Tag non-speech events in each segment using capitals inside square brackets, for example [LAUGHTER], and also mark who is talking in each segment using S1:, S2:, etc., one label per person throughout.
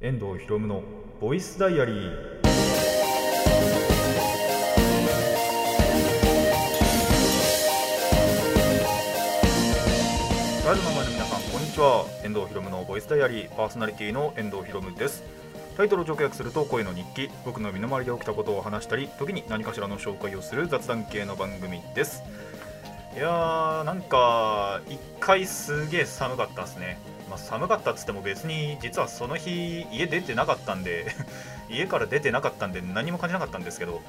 S1: 遠藤博夢のボイスダイアリー。ラジオの前の皆さんこんにちは。遠藤博夢のボイスダイアリー。パーソナリティの遠藤博夢です。タイトルを直訳すると声の日記。僕の身の回りで起きたことを話したり時に何かしらの紹介をする雑談系の番組です。いやーなんか一回すげえ寒かったですね。まあ、寒かったっつっても別に実はその日家出てなかったんで [LAUGHS] 家から出てなかったんで何も感じなかったんですけど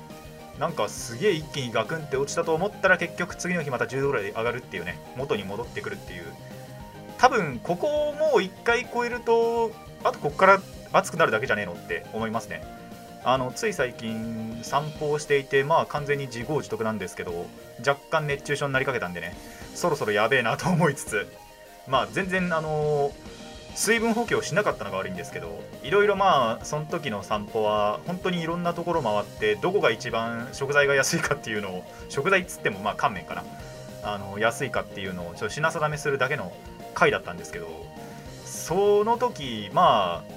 S1: なんかすげえ一気にガクンって落ちたと思ったら結局次の日また10度ぐらい上がるっていうね元に戻ってくるっていう。多分ここをもう1回超えるとあとここから暑くなるだけじゃねえのって思いますね。あのつい最近散歩をしていてまあ完全に自業自得なんですけど若干熱中症になりかけたんでねそろそろやべえなと思いつつまあ全然あの水分補給をしなかったのが悪いんですけどいろいろまあその時の散歩は本当にいろんなところ回ってどこが一番食材が安いかっていうのを食材っつってもまあ乾麺かな。あの安いかっていうのをちょっと品定めするだけの回だったんですけどその時まあ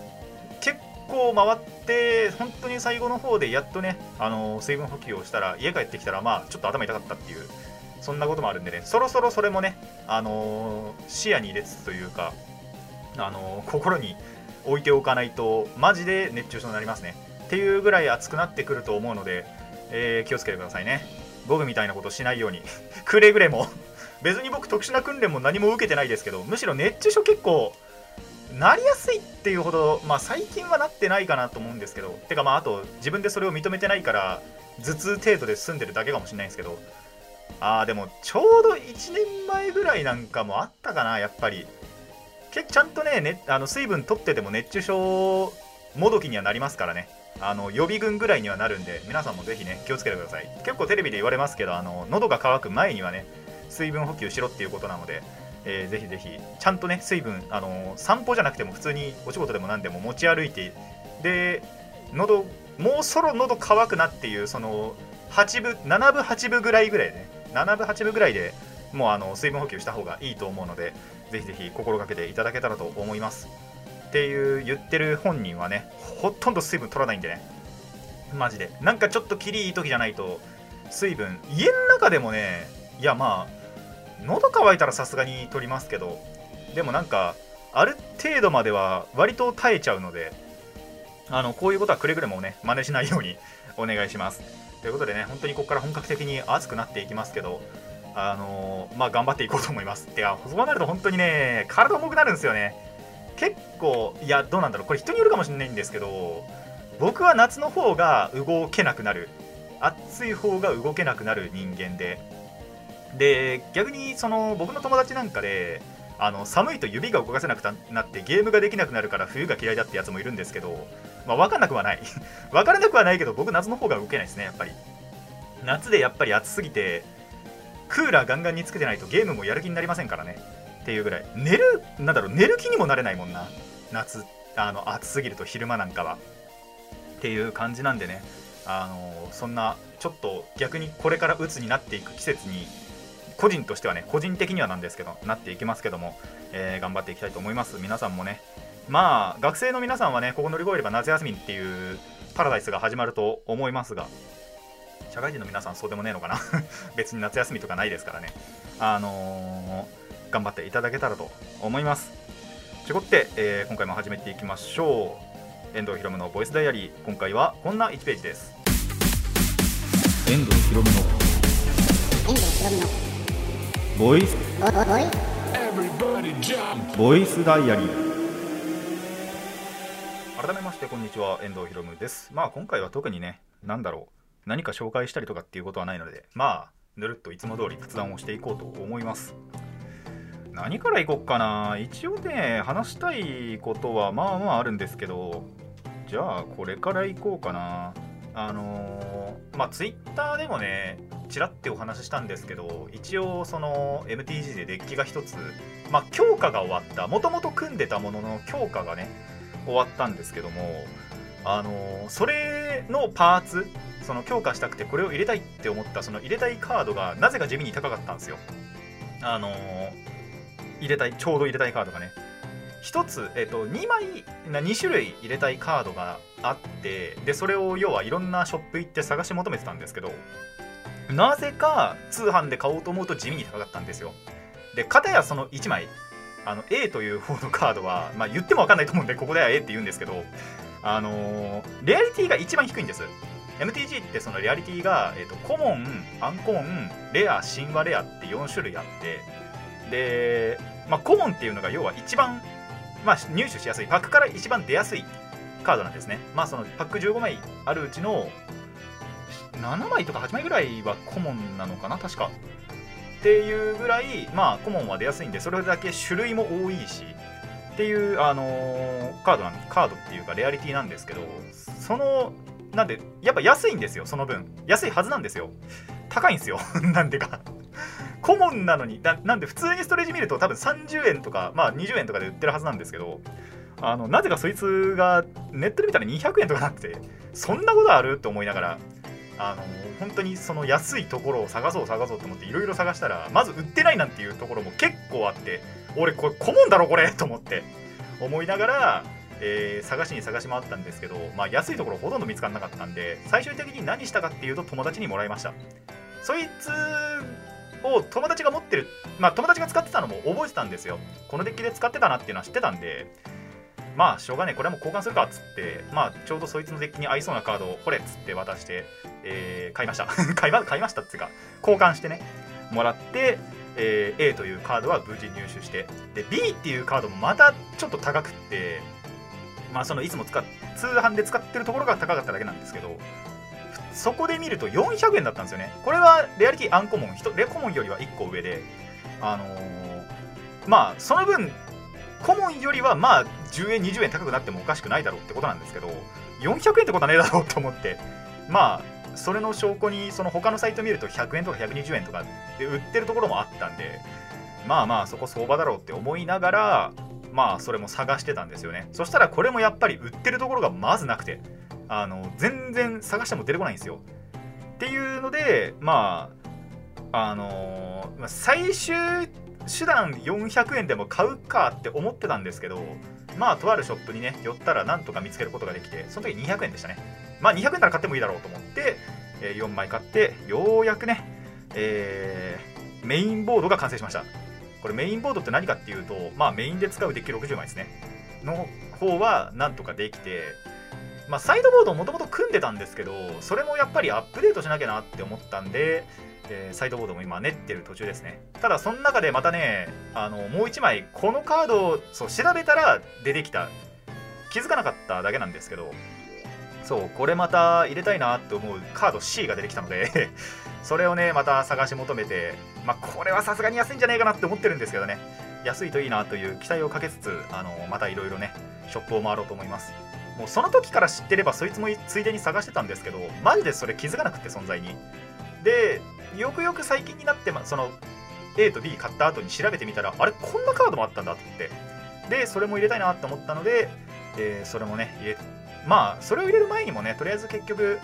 S1: 結構回って本当に最後の方でやっとねあの水分補給をしたら家帰ってきたらまあちょっと頭痛かったっていうそんなこともあるんでね。そろそろそれもね、あのー、視野に入れつつというか、あのー、心に置いておかないとマジで熱中症になりますね。っていうぐらい暑くなってくると思うので、えー、気をつけてくださいね。僕みたいなことしないように。[LAUGHS] くれぐれも。別に僕特殊な訓練も何も受けてないですけどむしろ熱中症結構なりやすいっていうほど、まあ、最近はなってないかなと思うんですけど。てかまああと自分でそれを認めてないから頭痛程度で済んでるだけかもしれないんですけど。ああでもちょうど1年前ぐらいなんかもあったかなやっぱり。けちゃんとねねあの水分取ってても熱中症もどきにはなりますからね。あの予備軍ぐらいにはなるんで皆さんもぜひね気をつけてください。結構テレビで言われますけどあの喉が渇く前にはね水分補給しろっていうことなので、えー、ぜひぜひちゃんとね水分あの散歩じゃなくても普通にお仕事でも何でも持ち歩いてで喉もうそろ喉乾くなっていうその8分7分8分ぐらいぐらいね7分8分ぐらいでもうあの水分補給した方がいいと思うのでぜひぜひ心がけていただけたらと思います。っていう言ってる本人はねほとんど水分取らないんでね。マジで。なんかちょっときりいい時じゃないと水分家の中でもねいやまあ喉乾いたらさすがに取りますけどでもなんかある程度までは割と耐えちゃうのであのこういうことはくれぐれもね真似しないようにお願いします。ということでね、本当にここから本格的に熱くなっていきますけど、あのー、まあ、頑張っていこうと思います。てか、そうなると本当にね、体重くなるんですよね。結構、いや、どうなんだろう、これ人によるかもしれないんですけど、僕は夏の方が動けなくなる。暑い方が動けなくなる人間で。で、逆に、その、僕の友達なんかで、あの寒いと指が動かせなくなってゲームができなくなるから冬が嫌いだってやつもいるんですけど、まあ、分かんなくはない。[LAUGHS] 分からなくはないけど僕夏の方が動けないですねやっぱり。夏でやっぱり暑すぎてクーラーガンガンにつけてないとゲームもやる気になりませんからね。っていうぐらい。寝るなんだろう寝る気にもなれないもんな。夏あの暑すぎると昼間なんかは。っていう感じなんでね。あのそんなちょっと逆にこれから鬱になっていく季節に個人としてはね個人的にはなんですけどなっていきますけども、えー、頑張っていきたいと思います。皆さんもねまあ学生の皆さんはねここ乗り越えれば夏休みっていうパラダイスが始まると思いますが社会人の皆さんそうでもねえのかな？[LAUGHS] 別に夏休みとかないですからね。あのー、頑張っていただけたらと思います。ちょこって、えー、今回も始めていきましょう。遠藤ひろむのボイスダイアリー。今回はこんな1ページです。遠藤ひろむの。遠藤ひろむのボイス。ボイスダイアリー改めましてこんにちは遠藤ひろむです。まあ今回は特にね何だろう何か紹介したりとかっていうことはないのでまあぬるっといつも通り雑談をしていこうと思います。何からいこっかな。一応ね話したいことはまあまああるんですけどじゃあこれからいこうかな。あのー、まあツイッターでもねちらってお話ししたんですけど一応その MTG でデッキが1つまあ強化が終わった。もともと組んでたものの強化がね終わったんですけどもあのそれのパーツその強化したくてこれを入れたいって思ったその入れたいカードがなぜか地味に高かったんですよ。あの入れたいちょうど入れたいカードがね。1つ、えー、と2枚2種類入れたいカードがあってでそれを要はいろんなショップ行って探し求めてたんですけどなぜか通販で買おうと思うと地味に高かったんですよ。で片やその1枚あの A という方のカードは、まあ、言っても分かんないと思うんでここでは A って言うんですけどあのー、レアリティが一番低いんです。MTG ってそのレアリティが、えーと、コモン、アンコーン、レア、神話レアって4種類あってで、まあ、コモンっていうのが要は一番、まあ、入手しやすいパックから一番出やすいカードなんですね。まあそのパック15枚あるうちの7枚とか8枚ぐらいはコモンなのかな確か。っていうぐらいまあコモンは出やすいんでそれだけ種類も多いしっていう、あのー、カードなんカードっていうかレアリティなんですけどそのなんでやっぱ安いんですよその分。安いはずなんですよ。高いんですよ。[LAUGHS] なんでか。コモンなのになんで普通にストレージ見ると多分30円とかまあ20円とかで売ってるはずなんですけどあのなぜかそいつがネットで見たら200円とかなくてそんなことある？って思いながらあの本当にその安いところを探そう探そうと思っていろいろ探したらまず売ってないなんていうところも結構あって俺これ顧問だろこれと思って思いながら、えー、探しに探し回ったんですけど、まあ、安いところほとんど見つからなかったんで最終的に何したかっていうと友達にもらいました。そいつを友達が持ってるまあ友達が使ってたのも覚えてたんですよ。このデッキで使ってたなっていうのは知ってたんでまあしょうがねこれはもう交換するかっつってまあちょうどそいつのデッキに合いそうなカードをこれっつって渡して、えー、買いました。[LAUGHS] 買いま買いましたっていうか交換してねもらってえー、A というカードは無事入手してで B っていうカードもまたちょっと高くってまあそのいつも使っ通販で使ってるところが高かっただけなんですけどそこで見ると400円だったんですよね。これはレアリティアンコモンレコモンよりは1個上であのー、まあその分コモンよりはまあ10円20円高くなってもおかしくないだろうってことなんですけど400円ってことはねえだろうと思ってまあそれの証拠にその他のサイト見ると100円とか120円とかで売ってるところもあったんでまあまあそこ相場だろうって思いながらまあそれも探してたんですよね。そしたらこれもやっぱり売ってるところがまずなくてあの全然探しても出てこないんですよ。っていうのでまああのー、最終手段400円でも買うかって思ってたんですけどまあとあるショップにね寄ったらなんとか見つけることができてその時200円でしたね。まあ200円なら買ってもいいだろうと思って、え4枚買ってようやくね、えー、メインボードが完成しました。これメインボードって何かっていうとまあメインで使うデッキ60枚ですね。の方はなんとかできてまあ、サイドボードをもともと組んでたんですけどそれもやっぱりアップデートしなきゃなって思ったんで、えー、サイドボードも今練ってる途中ですね。ただその中でまたねあのもう1枚このカードをそう調べたら出てきた。気づかなかっただけなんですけどそうこれまた入れたいなって思うカード C が出てきたので [LAUGHS] それをねまた探し求めてまあこれはさすがに安いんじゃないかなって思ってるんですけどね。安いといいなという期待をかけつつあのまたいろいろねショップを回ろうと思います。もうその時から知ってればそいつもついでに探してたんですけどマジでそれ気づかなくて存在に。でよくよく最近になって、ま、その A と B 買った後に調べてみたらあれこんなカードもあったんだと思って。でそれも入れたいなって思ったので、えー、それもね入れまあそれを入れる前にもねとりあえず結局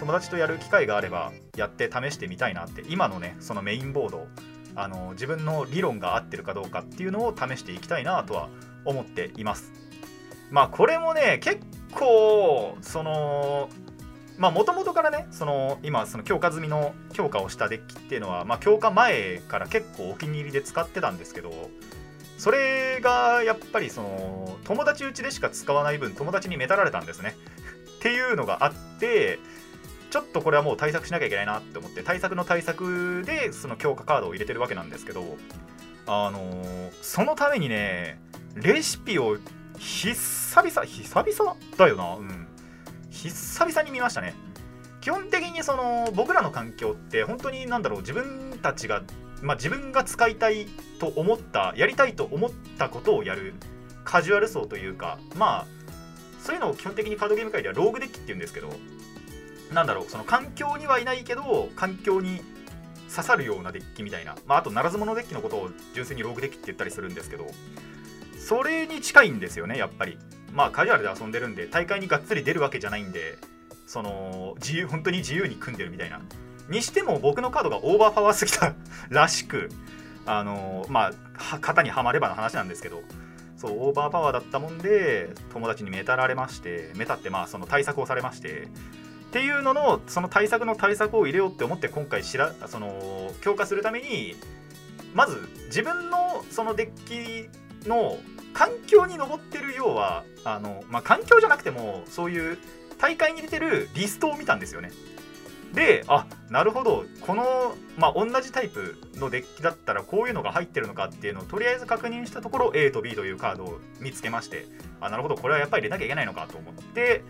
S1: 友達とやる機会があればやって試してみたいなって今のねそのメインボードあの自分の理論が合ってるかどうかっていうのを試していきたいなとは思っています。まあこれもね結構そのまあもともとからねその今その強化済みの強化をしたデッキっていうのは、まあ、強化前から結構お気に入りで使ってたんですけどそれがやっぱりその友達うちでしか使わない分友達にめたられたんですね。っていうのがあってちょっとこれはもう対策しなきゃいけないなって思って対策の対策でその強化カードを入れてるわけなんですけどあのー、そのためにねレシピを久々久々だよなうん。久々に見ましたね。基本的にその僕らの環境って本当に何だろう自分たちがまあ、自分が使いたいと思ったやりたいと思ったことをやるカジュアル層というかまあそういうのを基本的にカードゲーム界ではローグデッキって言うんですけどなんだろうその環境にはいないけど環境に刺さるようなデッキみたいな、まあ、あとならず者デッキのことを純粋にローグデッキって言ったりするんですけどそれに近いんですよねやっぱり。まあカジュアルで遊んでるんで大会にがっつり出るわけじゃないんでその自由本当に自由に組んでるみたいな。にしても僕のカードがオーバーパワーすぎたらしくあのまあ型にはまればの話なんですけどそうオーバーパワーだったもんで友達にメタられましてメタってまあその対策をされましてっていうののその対策の対策を入れようって思って今回しらその強化するためにまず自分のそのデッキの環境に上ってる要はあの、まあ、環境じゃなくてもそういう大会に出てるリストを見たんですよね。であなるほどこの、まあ、同じタイプのデッキだったらこういうのが入ってるのかっていうのをとりあえず確認したところ A と B というカードを見つけましてあなるほどこれはやっぱり入れなきゃいけないのかと思って、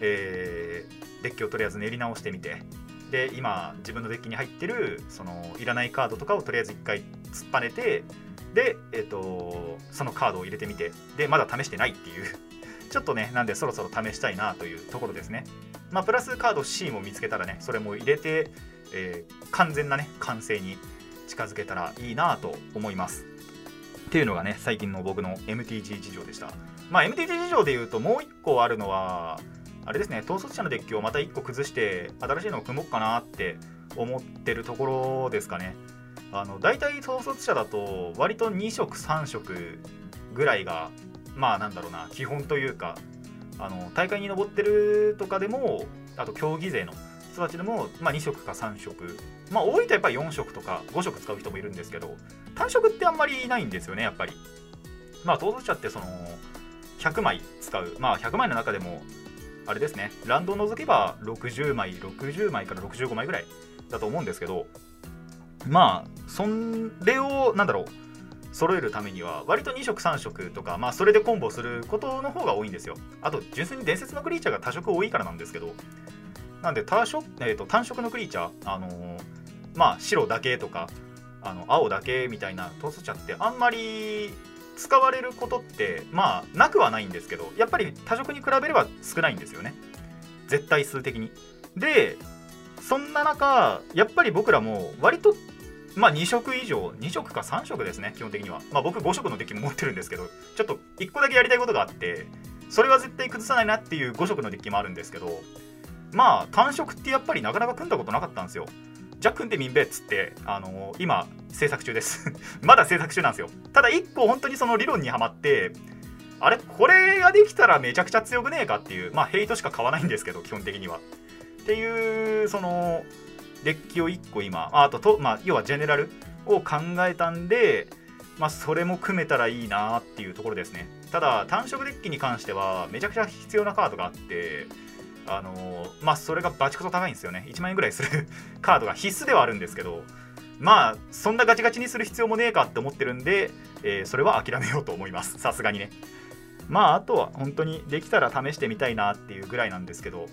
S1: えー、デッキをとりあえず練り直してみてで今自分のデッキに入ってるそのいらないカードとかをとりあえず1回突っぱねてで、えーと、そのカードを入れてみてでまだ試してないっていう。[LAUGHS] ちょっとねなんでそろそろ試したいなというところですね。まあプラスカード C も見つけたらねそれも入れて、えー、完全なね完成に近づけたらいいなと思います。っていうのがね最近の僕の MTG 事情でした。まあ MTG 事情で言うともう1個あるのはあれですね統率者のデッキをまた1個崩して新しいのを組もうかなって思ってるところですかね。あの大体統率者だと割と2色3色ぐらいがまあなんだろうな基本というかあの大会に上ってるとかでもあと競技勢の人たちでも、まあ、2色か3色。まあ多いとやっぱり4色とか5色使う人もいるんですけど単色ってあんまりないんですよねやっぱり。まあ統率者ってその100枚使う。まあ100枚の中でもあれですね。ランドを除けば60枚60枚から65枚ぐらいだと思うんですけどまあそれをなんだろう揃えるためには割と2色3色とかまあそれでコンボすることの方が多いんですよ。あと純粋に伝説のクリーチャーが多色多いからなんですけどなんで多色、えーと、単色のクリーチャーあのー、まあ白だけとかあの青だけみたいなトースチャってあんまり使われることってまあなくはないんですけどやっぱり多色に比べれば少ないんですよね。絶対数的に。でそんな中やっぱり僕らも割とまあ2色以上2色か3色ですね基本的には。まあ僕5色のデッキも持ってるんですけどちょっと1個だけやりたいことがあってそれは絶対崩さないなっていう5色のデッキもあるんですけどまあ単色ってやっぱりなかなか組んだことなかったんですよ。じゃあ組んでみんべっつってあのー、今制作中です。[LAUGHS] まだ制作中なんですよ。ただ1個本当にその理論にはまってあれこれができたらめちゃくちゃ強くねえかっていうまあヘイトしか買わないんですけど基本的には。っていうそのデッキを1個今あとと、まあ、要はジェネラルを考えたんで、まあ、それも組めたらいいなっていうところですね。ただ単色デッキに関してはめちゃくちゃ必要なカードがあってあの、まあそれがバチクソ高いんですよね。1万円ぐらいする [LAUGHS] カードが必須ではあるんですけどまあそんなガチガチにする必要もねえかって思ってるんで、えー、それは諦めようと思います。さすがにね。まああとは本当にできたら試してみたいなっていうぐらいなんですけど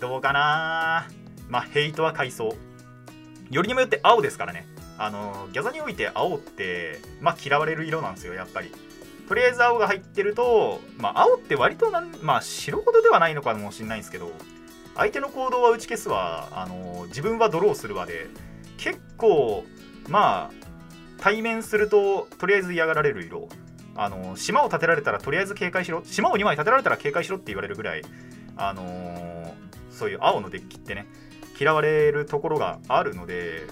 S1: どうかな。まあヘイトは買いそう。よりにもよって青ですからね。あのギャザにおいて青ってまあ嫌われる色なんですよやっぱり。とりあえず青が入ってるとまあ青って割となんまあ白ほどではないのかもしれないんですけど相手の行動は打ち消すわ。あの自分はドローするわで。結構まあ対面するととりあえず嫌がられる色。あの島を建てられたらとりあえず警戒しろ。島を2枚建てられたら警戒しろって言われるぐらいあのー、そういう青のデッキってね嫌われるところがあるので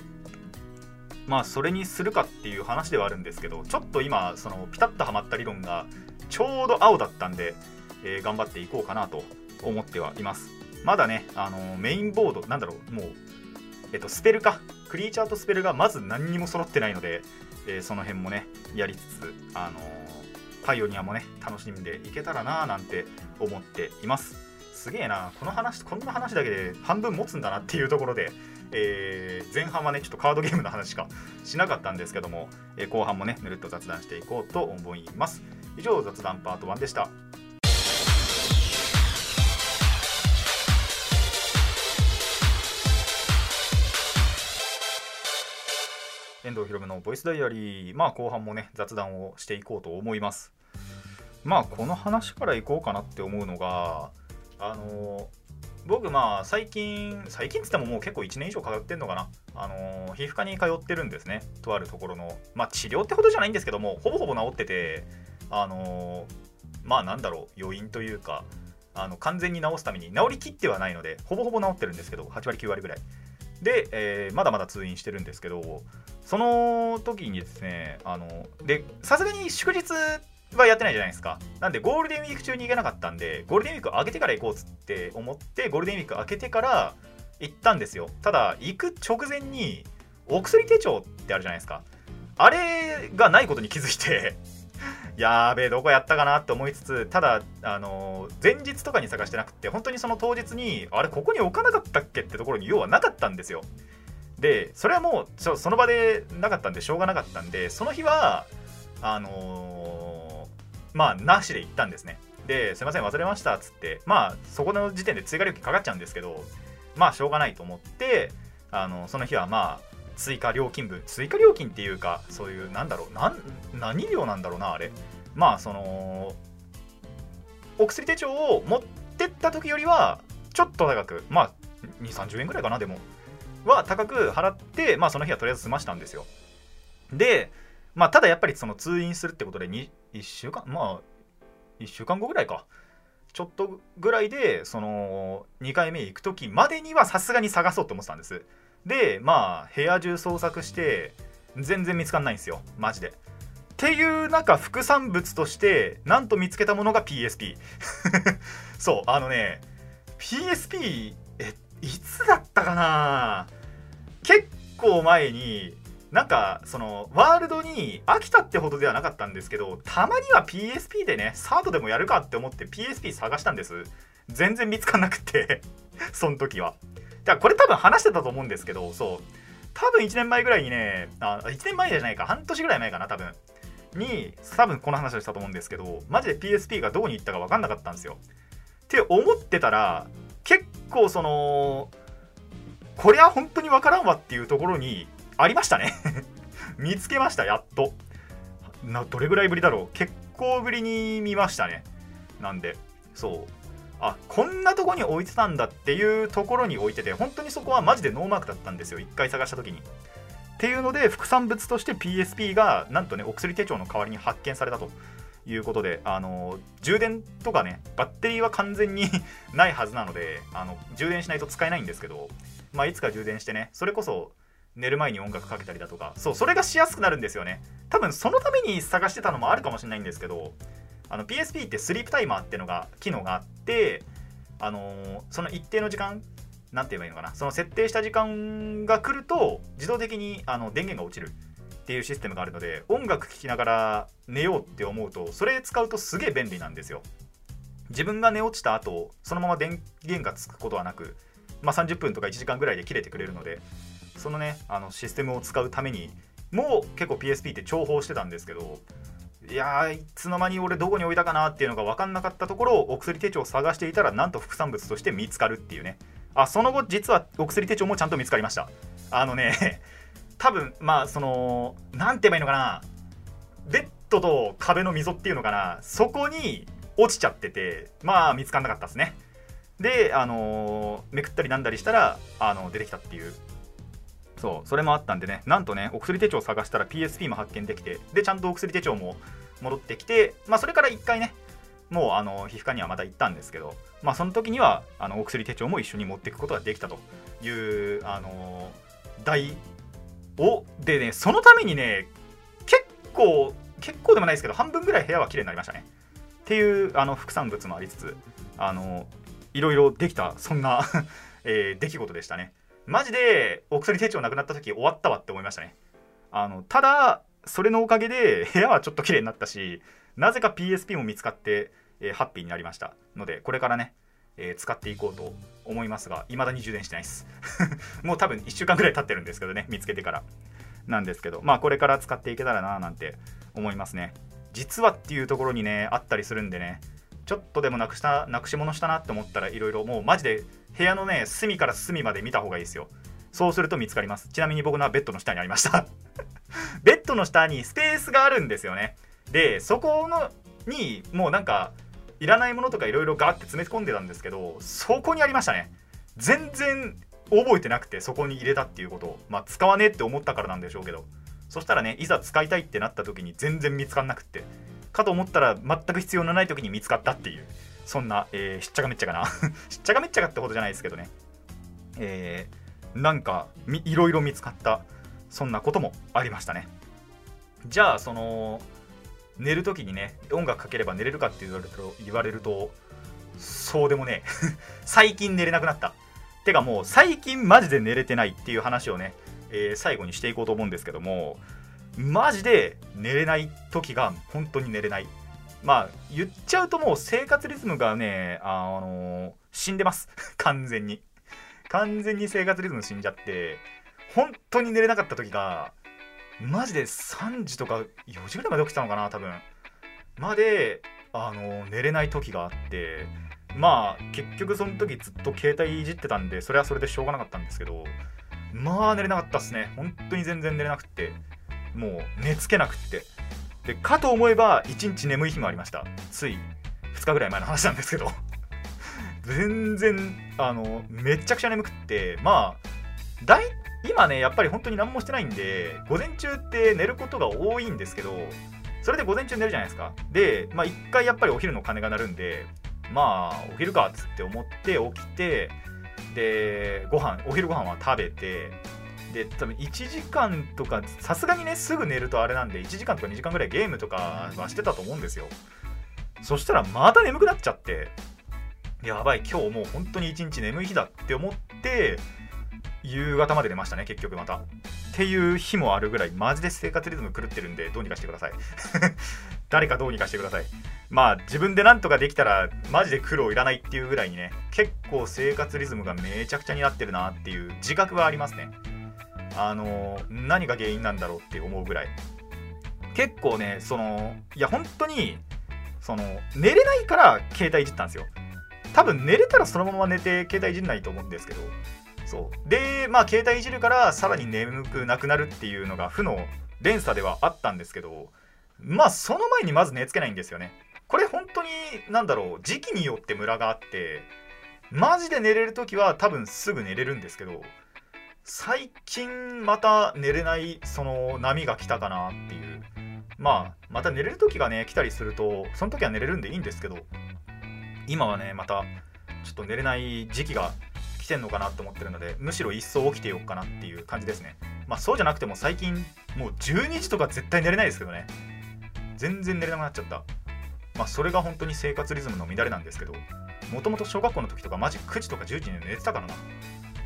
S1: まあそれにするかっていう話ではあるんですけどちょっと今そのピタッとはまった理論がちょうど青だったんで、えー、頑張っていこうかなと思ってはいます。まだねあのメインボードなんだろうもうえっとスペルかクリーチャーとスペルがまず何にも揃ってないので、えー、その辺もねやりつつあのパイオニアもね楽しんでいけたらなーなんて思っています。すげえなこの話こんな話だけで半分持つんだなっていうところで、えー、前半はねちょっとカードゲームの話しかしなかったんですけども、えー、後半もねぬるっと雑談していこうと思います。以上雑談パート1でした。遠藤ひろむのボイスダイアリー。まあ後半もね雑談をしていこうと思います。まあこの話からいこうかなって思うのがあの僕まあ最近最近っつってももう結構1年以上通ってんのかな。あの皮膚科に通ってるんですね。とあるところの。まあ治療ってほどじゃないんですけどもほぼほぼ治っててあのまあなんだろう。余韻というかあの完全に治すために治りきってはないのでほぼほぼ治ってるんですけど8割9割ぐらい。で、えー、まだまだ通院してるんですけどその時にですねあのでさすがに祝日っはやってないじゃないですか。なんでゴールデンウィーク中に行けなかったんでゴールデンウィーク明けてから行こうっつって思ってゴールデンウィーク明けてから行ったんですよ。ただ行く直前にお薬手帳ってあるじゃないですか。あれがないことに気づいて [LAUGHS] やーべえどこやったかなって思いつつただあのー、前日とかに探してなくて本当にその当日にあれここに置かなかったっけってところに要はなかったんですよ。でそれはもうその場でなかったんでしょうがなかったんでその日はあのー、まあなしで行ったんですね。ですいません忘れましたっつって。まあそこの時点で追加料金かかっちゃうんですけどまあしょうがないと思ってあのその日はまあ追加料金分。追加料金っていうかそういうなんだろうなん何料なんだろうなあれ。まあそのお薬手帳を持ってった時よりはちょっと高くまあ2 3 0円ぐらいかなでも。は高く払ってまあその日はとりあえず済ましたんですよ。でまあただやっぱりその通院するってことで1週間？まあ1週間後ぐらいか。ちょっとぐらいでその2回目行く時までにはさすがに探そうと思ってたんです。でまあ部屋中捜索して全然見つかんないんですよ。マジで。っていう中副産物としてなんと見つけたものが PSP [LAUGHS] そうあのね PSP えいつだったかな？結構前になんかそのワールドに飽きたってほどではなかったんですけどたまには PSP でねサードでもやるかって思って PSP 探したんです全然見つかんなくて [LAUGHS] その時はだからこれ多分話してたと思うんですけど、そう。多分1年前ぐらいにね、あ、1年前じゃないか、半年ぐらい前かな、多分。に、多分この話をしたと思うんですけど、マジで PSP がどこに行ったか分かんなかったんですよ。って思ってたら、結構その、こりゃ本当に分からんわっていうところにありましたね [LAUGHS] 見つけました、やっと。な、どれぐらいぶりだろう。結構ぶりに見ましたね。なんで、そう。あこんなとこに置いてたんだっていうところに置いてて本当にそこはマジでノーマークだったんですよ一回探した時にっていうので副産物として PSP がなんとねお薬手帳の代わりに発見されたということであの充電とかねバッテリーは完全に [LAUGHS] ないはずなのであの充電しないと使えないんですけどまあいつか充電してねそれこそ寝る前に音楽かけたりだとか。そうそれがしやすくなるんですよね。多分そのために探してたのもあるかもしれないんですけどあの PSP ってスリープタイマーっていうのが機能があってあのー、その一定の時間なんて言えばいいのかな。その設定した時間が来ると自動的にあの電源が落ちるっていうシステムがあるので音楽聴きながら寝ようって思うとそれ使うとすげえ便利なんですよ。自分が寝落ちた後そのまま電源がつくことはなく、まあ、30分とか1時間ぐらいで切れてくれるのでそのねあのシステムを使うためにもう結構 PSP って重宝してたんですけどいやいつの間に俺どこに置いたかなっていうのが分かんなかったところお薬手帳を探していたらなんと副産物として見つかるっていうね。あその後実はお薬手帳もちゃんと見つかりました。あのね [LAUGHS] 多分まあその何て言えばいいのかな。ベッドと壁の溝っていうのかな。そこに落ちちゃっててまあ見つかんなかったですね。であの、めくったりなんだりしたらあの出てきたっていうそうそれもあったんでね。なんとねお薬手帳を探したら PSP も発見できてでちゃんとお薬手帳も戻ってきてまあそれから1回ねもうあの皮膚科にはまた行ったんですけどまあその時にはあのお薬手帳も一緒に持っていくことができたというあの大をでねそのためにね結構結構でもないですけど半分ぐらい部屋は綺麗になりましたね。っていうあの副産物もありつつあのいろいろできたそんな [LAUGHS] えー、出来事でしたね。マジでお薬手帳なくなった時終わったわって思いましたね。あのただそれのおかげで [LAUGHS] 部屋はちょっと綺麗になったしなぜか PSP も見つかって、えー、ハッピーになりました。のでこれからね、えー、使っていこうと思いますが未だに充電してないです。[LAUGHS] もう多分1週間ぐらい経ってるんですけどね見つけてから。なんですけどまあこれから使っていけたらななんて思いますね。実はっていうところにねあったりするんでねちょっとでもなくしたなくし物したなって思ったらいろいろもうマジで部屋のね隅から隅まで見た方がいいですよ。そうすると見つかります。ちなみに僕のはベッドの下にありました。[LAUGHS] ベッドの下にスペースがあるんですよね。でそこのにもうなんかいらないものとかいろいろガーって詰め込んでたんですけどそこにありましたね。全然覚えてなくてそこに入れたっていうことを。まあ使わねえって思ったからなんでしょうけど。そしたらねいざ使いたいってなった時に全然見つかんなくって。かと思ったら全く必要のない時に見つかったっていうそんな、えー、しっちゃかめっちゃかな。[LAUGHS] しっちゃかめっちゃかってことじゃないですけどね。えー、なんかいろいろ見つかった。そんなこともありましたね。じゃあその寝る時にね音楽かければ寝れるかって言われると言われるとそうでもね [LAUGHS] 最近寝れなくなった。てかもう最近マジで寝れてないっていう話をね、えー、最後にしていこうと思うんですけどもマジで寝れない時が本当に寝れない。まあ言っちゃうともう生活リズムがねあの、死んでます。[LAUGHS] 完全に。完全に生活リズム死んじゃって本当に寝れなかった時がマジで3時とか4時ぐらいまで起きたのかな多分。まであの寝れない時があってまあ結局その時ずっと携帯いじってたんでそれはそれでしょうがなかったんですけどまあ寝れなかったっすね。本当に全然寝れなくって。もう寝つけなくって。でかと思えば1日眠い日もありました。つい2日ぐらい前の話なんですけど。[LAUGHS] 全然あのめちゃくちゃ眠くって。まあ大今ねやっぱり本当に何もしてないんで午前中って寝ることが多いんですけどそれで午前中寝るじゃないですか。でまあ一回やっぱりお昼の鐘が鳴るんでまあお昼かっつって思って起きてでご飯お昼ご飯は食べてで多分1時間とかさすがにねすぐ寝るとあれなんで1時間とか2時間ぐらいゲームとかはしてたと思うんですよ。そしたらまた眠くなっちゃってやばい今日もう本当に一日眠い日だって思って夕方まで寝ましたね結局また。っていう日もあるぐらいマジで生活リズム狂ってるんでどうにかしてください。[LAUGHS] 誰かどうにかしてください。まあ自分でなんとかできたらマジで苦労いらないっていうぐらいにね結構生活リズムがめちゃくちゃになってるなっていう自覚はありますね。あの何が原因なんだろうって思うぐらい。結構ねそのいや本当にその寝れないから携帯いじったんですよ。多分寝れたらそのまま寝て携帯いじんないと思うんですけど。そう。でまあ携帯いじるからさらに眠くなくなるっていうのが負の連鎖ではあったんですけどまあその前にまず寝つけないんですよね。これ本当に何だろう時期によってムラがあってマジで寝れる時は多分すぐ寝れるんですけど最近また寝れないその波が来たかなっていう。まあまた寝れる時がね来たりするとその時は寝れるんでいいんですけど今はねまたちょっと寝れない時期が来てんのかなと思ってるのでむしろ一層起きてよっかなっていう感じですね。まあそうじゃなくても最近もう12時とか絶対寝れないですけどね。全然寝れなくなっちゃった。まあそれが本当に生活リズムの乱れなんですけどもともと小学校の時とかマジ9時とか10時に寝てたからな。っ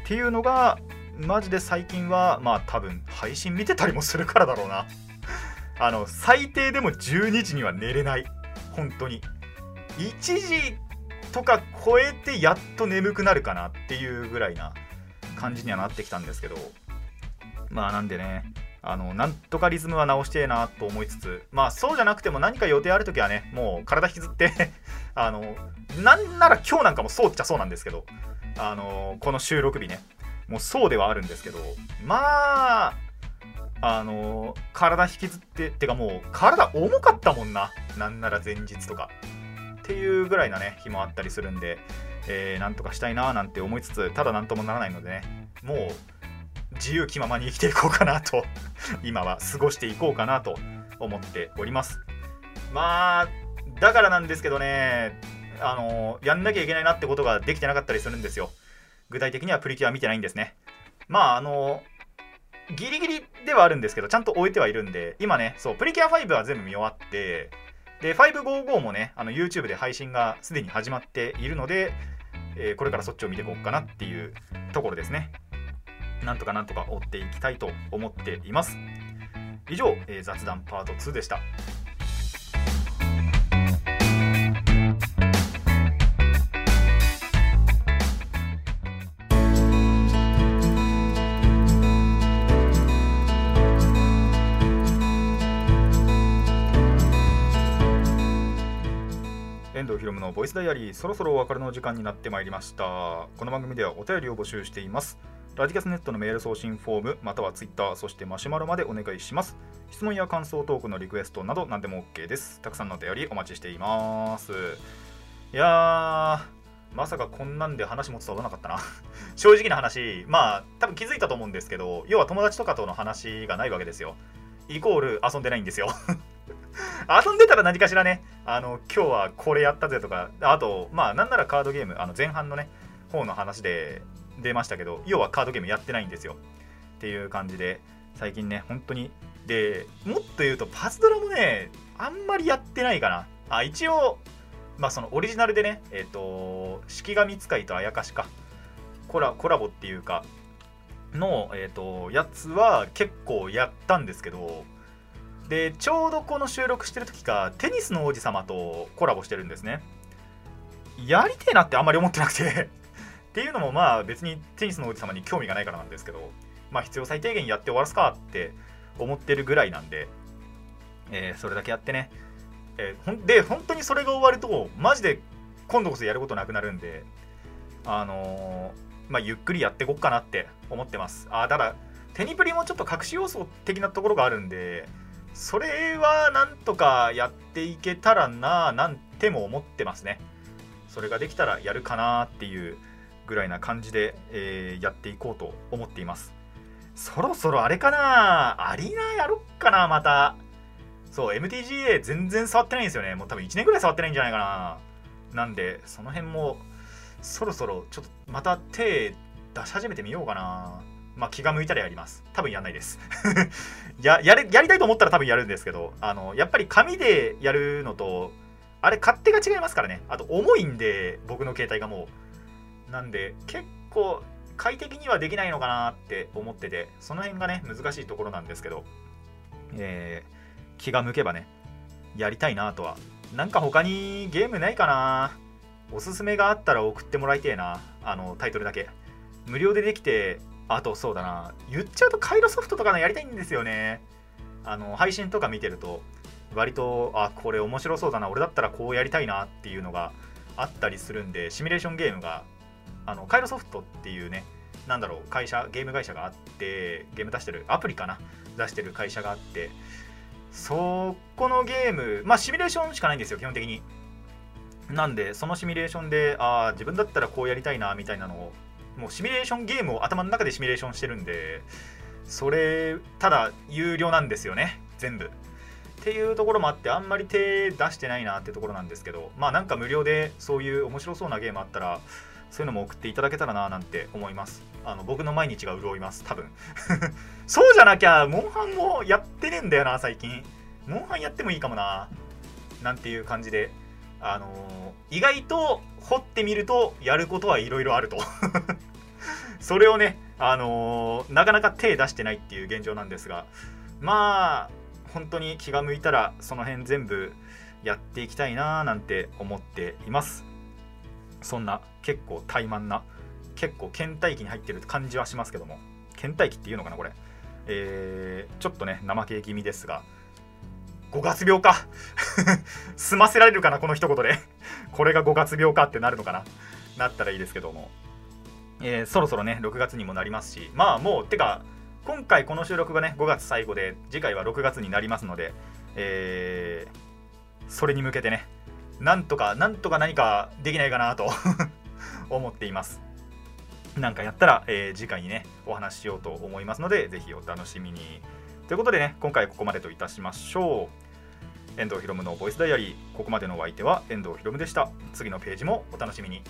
S1: ていうのがマジで最近はまあ多分配信見てたりもするからだろうな。[LAUGHS] あの最低でも12時には寝れない。本当に。1時とか超えてやっと眠くなるかなっていうぐらいな感じにはなってきたんですけど。まあなんでね。あのなんとかリズムは直してえなと思いつつ。まあそうじゃなくても何か予定ある時はねもう体引きずって。[LAUGHS] あのなんなら今日なんかもそうっちゃそうなんですけど。あのこの収録日ね。もうそうではあるんですけどまああの体引きずってってかもう体重かったもんな。なんなら前日とか。っていうぐらいなね日もあったりするんで、えー、なんとかしたいななんて思いつつただなんともならないのでね。もう自由気ままに生きていこうかなと [LAUGHS] 今は過ごしていこうかなと思っております。まあだからなんですけどねあのやんなきゃいけないなってことができてなかったりするんですよ。具体的にはプリキュア見てないんですねまああのギリギリではあるんですけどちゃんと終えてはいるんで今ねそうプリキュア5は全部見終わってで、555もね、あの YouTube で配信がすでに始まっているので、えー、これからそっちを見ていこうかなっていうところですね。なんとかなんとか追っていきたいと思っています。以上、えー、雑談パート2でした。ひろむのボイスダイアリーそろそろお別れの時間になってまいりました。この番組ではお便りを募集しています。ラジキャスネットのメール送信フォームまたはツイッターそしてマシュマロまでお願いします。質問や感想トークのリクエストなど何でも OK です。たくさんのお便りお待ちしています。いやーまさかこんなんで話持つとはなかったな。[LAUGHS] 正直な話。まあ多分気づいたと思うんですけど要は友達とかとの話がないわけですよ。イコール遊んでないんですよ。遊んでたら何かしらね、あの、今日はこれやったぜとか、あと、まあ、なんならカードゲーム、あの前半のね、方の話で出ましたけど、要はカードゲームやってないんですよ。っていう感じで、最近ね、本当に、で、もっと言うと、パズドラもね、あんまりやってないかな。あ一応まあそのオリジナルでねえっ、ー、と式神使いとあやかしか。コラコラボっていうかの、えーと、やつは結構やったんですけどでちょうどこの収録してる時かテニスの王子様とコラボしてるんですね。やりてえなってあんまり思ってなくて。っていうのもまあ別にテニスの王子様に興味がないからなんですけどまあ必要最低限やって終わらすかって思ってるぐらいなんで、えー、それだけやってね、えー、ほんで本当にそれが終わるとマジで今度こそやることなくなるんであのーまあ、ゆっくりやっていこうかなって思ってます。あただ、テニプリもちょっと隠し要素的なところがあるんで、それはなんとかやっていけたらななんても思ってますね。それができたらやるかなっていうぐらいな感じで、えー、やっていこうと思っています。そろそろあれかなアリーナやろっかなまた。そう、MTGA 全然触ってないんですよね。もう多分1年ぐらい触ってないんじゃないかな。なんで、その辺もそろそろちょっとまた手出し始めてみようかな。まあ気が向いたらやります。多分やんないです [LAUGHS] ややれ。やりたいと思ったら多分やるんですけど、あの、やっぱり紙でやるのと、あれ勝手が違いますからね。あと重いんで、僕の携帯がもう。なんで、結構快適にはできないのかなって思ってて、その辺がね、難しいところなんですけど、えー、気が向けばね、やりたいなとは。なんか他にゲームないかなおすすめがあったら送ってもらいてえな。あの、タイトルだけ。無料でできて、あとそうだな。言っちゃうとカイロソフトとかのやりたいんですよね。あの、配信とか見てると、割と、あ、これ面白そうだな。俺だったらこうやりたいなっていうのがあったりするんで、シミュレーションゲームが、あの、カイロソフトっていうね、なんだろう、会社、ゲーム会社があって、ゲーム出してる、アプリかな？出してる会社があって、そこのゲーム、まあ、シミュレーションしかないんですよ、基本的に。なんで、そのシミュレーションで、ああ、自分だったらこうやりたいな、みたいなのを、もうシミュレーションゲームを頭の中でシミュレーションしてるんで、それ、ただ、有料なんですよね、全部。っていうところもあって、あんまり手出してないなってところなんですけど、まあなんか無料でそういう面白そうなゲームあったら、そういうのも送っていただけたらななんて思います。あの僕の毎日が潤います、多分。[LAUGHS] そうじゃなきゃ、モンハンもやってねえんだよな、最近。モンハンやってもいいかもな。なんていう感じで、あのー、意外と掘ってみるとやることはいろいろあると。[LAUGHS] それをね、あのー、なかなか手出してないっていう現状なんですがまあ本当に気が向いたらその辺全部やっていきたいなーなんて思っています。そんな結構怠慢な結構倦怠期に入ってる感じはしますけども。倦怠期っていうのかなこれ。えー、ちょっとね怠け気味ですが5月病か。[LAUGHS] 済ませられるかなこの一言で。これが5月病かってなるのかな。なったらいいですけども、えー、そろそろね6月にもなりますし。まあもうてか今回この収録がね5月最後で次回は6月になりますので、えー、それに向けてねなんとかなんとか何かできないかなと [LAUGHS] 思っています。なんかやったら、えー、次回にねお話ししようと思いますのでぜひお楽しみに。ということでね、今回ここまでといたしましょう。遠藤ひろむのボイスダイアリー、ここまでのお相手は遠藤ひろむでした。次のページもお楽しみに。